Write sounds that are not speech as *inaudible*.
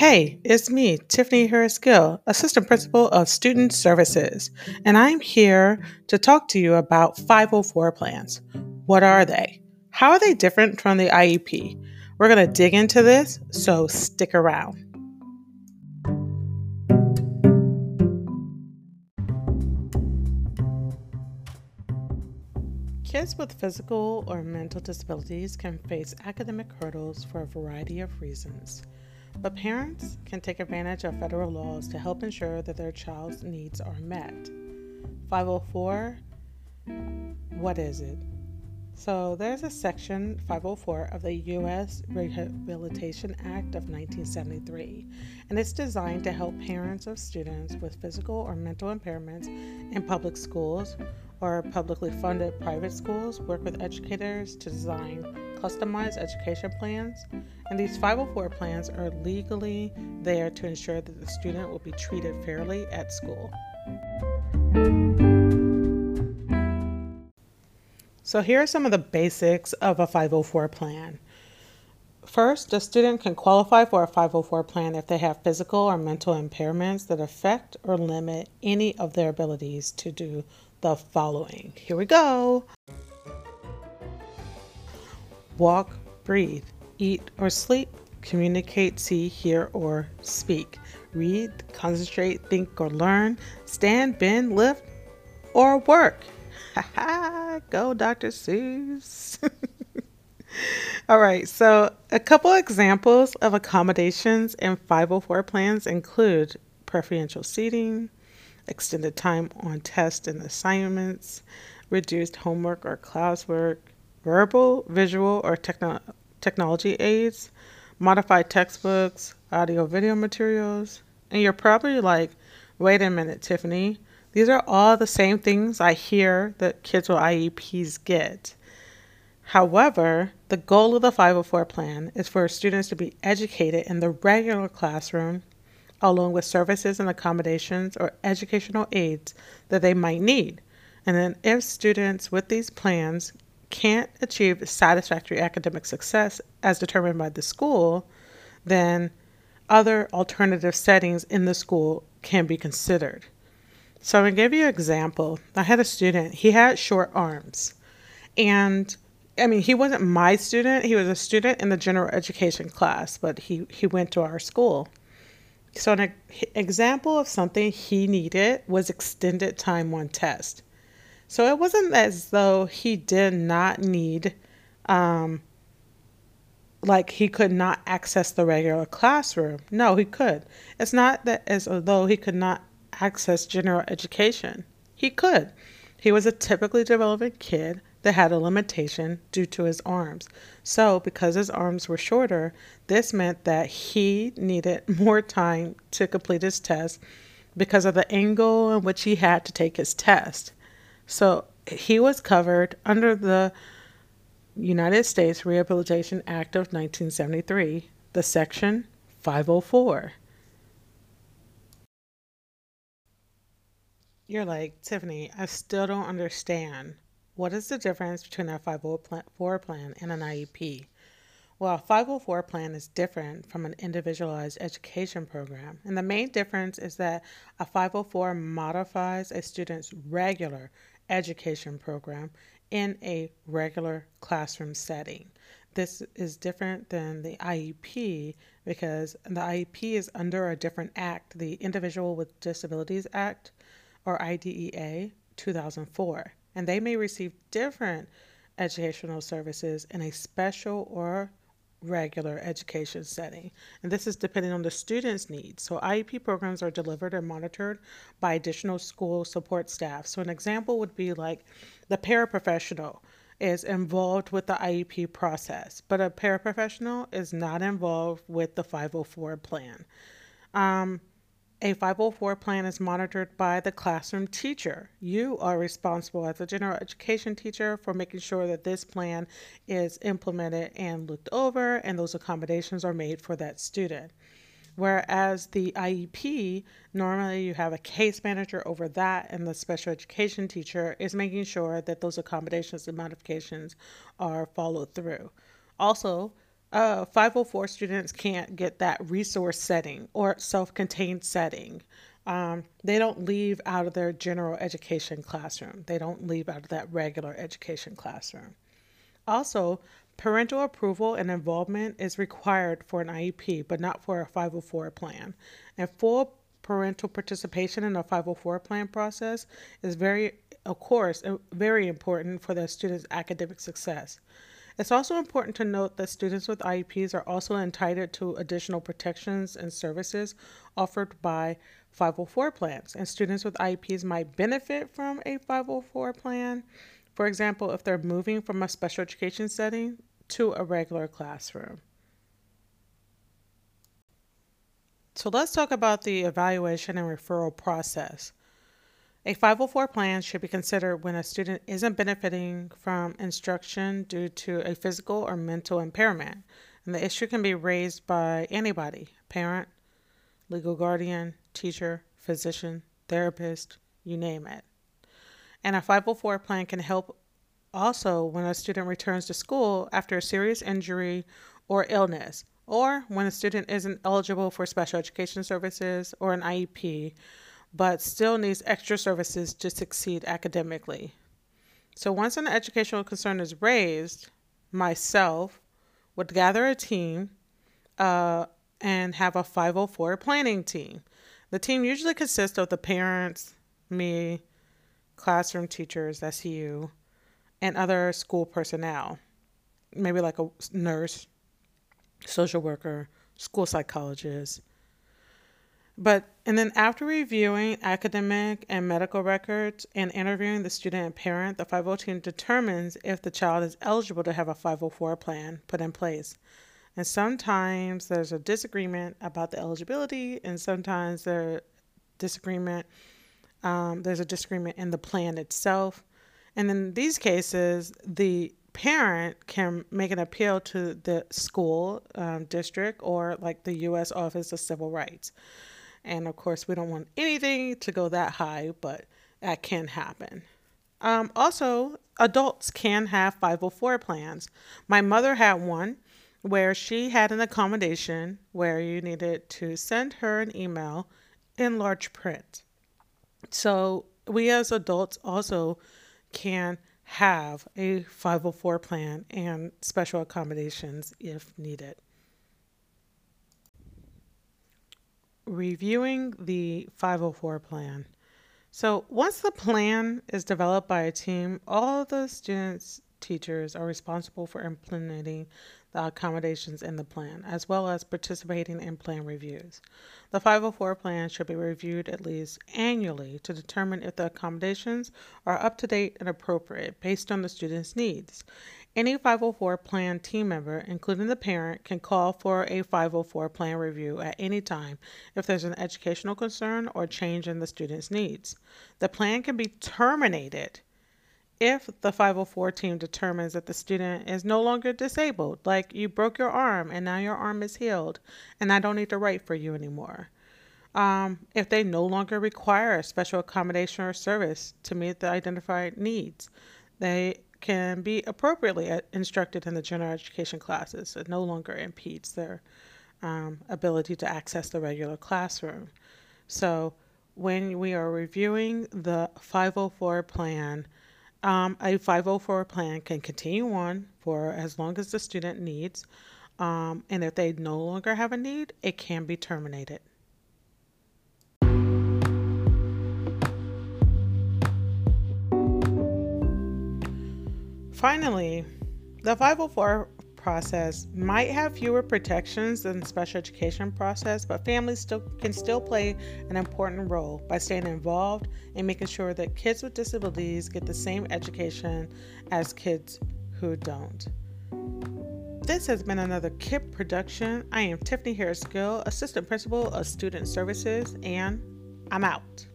Hey, it's me, Tiffany Harris Gill, Assistant Principal of Student Services, and I'm here to talk to you about 504 plans. What are they? How are they different from the IEP? We're going to dig into this, so stick around. Kids with physical or mental disabilities can face academic hurdles for a variety of reasons. But parents can take advantage of federal laws to help ensure that their child's needs are met. 504, what is it? So there's a section 504 of the U.S. Rehabilitation Act of 1973, and it's designed to help parents of students with physical or mental impairments in public schools or publicly funded private schools work with educators to design customized education plans. And these 504 plans are legally there to ensure that the student will be treated fairly at school. So here are some of the basics of a 504 plan. First, a student can qualify for a 504 plan if they have physical or mental impairments that affect or limit any of their abilities to do the following. Here we go walk, breathe, eat or sleep, communicate, see, hear, or speak, read, concentrate, think, or learn, stand, bend, lift, or work. Ha ha! Go, Dr. Seuss. *laughs* All right, so a couple examples of accommodations and 504 plans include preferential seating, extended time on tests and assignments, reduced homework or classwork, verbal, visual, or techno- technology aids, modified textbooks, audio video materials. And you're probably like, wait a minute, Tiffany, these are all the same things I hear that kids with IEPs get. However, the goal of the 504 plan is for students to be educated in the regular classroom, along with services and accommodations or educational aids that they might need. And then, if students with these plans can't achieve satisfactory academic success as determined by the school, then other alternative settings in the school can be considered. So I'm going to give you an example. I had a student, he had short arms. And I mean, he wasn't my student, he was a student in the general education class, but he, he went to our school. So, an example of something he needed was extended time on test. So, it wasn't as though he did not need, um, like, he could not access the regular classroom. No, he could. It's not that as though he could not access general education. He could. He was a typically developing kid that had a limitation due to his arms. So, because his arms were shorter, this meant that he needed *laughs* more time to complete his test because of the angle in which he had to take his test. So, he was covered under the United States Rehabilitation Act of 1973, the section 504. You're like, Tiffany, I still don't understand. What is the difference between a 504 plan and an IEP? Well, a 504 plan is different from an individualized education program. And the main difference is that a 504 modifies a student's regular education program in a regular classroom setting. This is different than the IEP because the IEP is under a different act, the Individual with Disabilities Act or IDEA 2004, and they may receive different educational services in a special or regular education setting. And this is depending on the student's needs. So IEP programs are delivered and monitored by additional school support staff. So an example would be like the paraprofessional is involved with the IEP process, but a paraprofessional is not involved with the 504 plan. Um, a 504 plan is monitored by the classroom teacher. You are responsible as a general education teacher for making sure that this plan is implemented and looked over and those accommodations are made for that student. Whereas the IEP, normally you have a case manager over that, and the special education teacher is making sure that those accommodations and modifications are followed through. Also, uh, 504 students can't get that resource setting or self contained setting. Um, they don't leave out of their general education classroom, they don't leave out of that regular education classroom. Also, parental approval and involvement is required for an IEP, but not for a 504 plan. And full parental participation in a 504 plan process is very, of course, very important for the student's academic success. It's also important to note that students with IEPs are also entitled to additional protections and services offered by 504 plans, and students with IEPs might benefit from a 504 plan. For example, if they're moving from a special education setting to a regular classroom. So let's talk about the evaluation and referral process. A 504 plan should be considered when a student isn't benefiting from instruction due to a physical or mental impairment. And the issue can be raised by anybody parent, legal guardian, teacher, physician, therapist, you name it. And a 504 plan can help also when a student returns to school after a serious injury or illness, or when a student isn't eligible for special education services or an IEP but still needs extra services to succeed academically. So once an educational concern is raised, myself would gather a team uh, and have a 504 planning team. The team usually consists of the parents, me, classroom teachers, SEU, and other school personnel, maybe like a nurse, social worker, school psychologist, but, and then after reviewing academic and medical records and interviewing the student and parent, the 504 team determines if the child is eligible to have a 504 plan put in place. And sometimes there's a disagreement about the eligibility, and sometimes there's disagreement. Um, there's a disagreement in the plan itself. And in these cases, the parent can make an appeal to the school um, district or like the U.S. Office of Civil Rights. And of course, we don't want anything to go that high, but that can happen. Um, also, adults can have 504 plans. My mother had one where she had an accommodation where you needed to send her an email in large print. So, we as adults also can have a 504 plan and special accommodations if needed. Reviewing the 504 plan. So, once the plan is developed by a team, all the students, teachers are responsible for implementing the accommodations in the plan, as well as participating in plan reviews. The 504 plan should be reviewed at least annually to determine if the accommodations are up to date and appropriate based on the student's needs. Any 504 plan team member, including the parent, can call for a 504 plan review at any time if there's an educational concern or change in the student's needs. The plan can be terminated if the 504 team determines that the student is no longer disabled, like you broke your arm and now your arm is healed and I don't need to write for you anymore. Um, if they no longer require a special accommodation or service to meet the identified needs, they can be appropriately uh, instructed in the general education classes. It no longer impedes their um, ability to access the regular classroom. So, when we are reviewing the 504 plan, um, a 504 plan can continue on for as long as the student needs, um, and if they no longer have a need, it can be terminated. Finally, the 504 process might have fewer protections than the special education process, but families still can still play an important role by staying involved and making sure that kids with disabilities get the same education as kids who don't. This has been another KIP production. I am Tiffany Harris Gill, Assistant Principal of Student Services, and I'm out.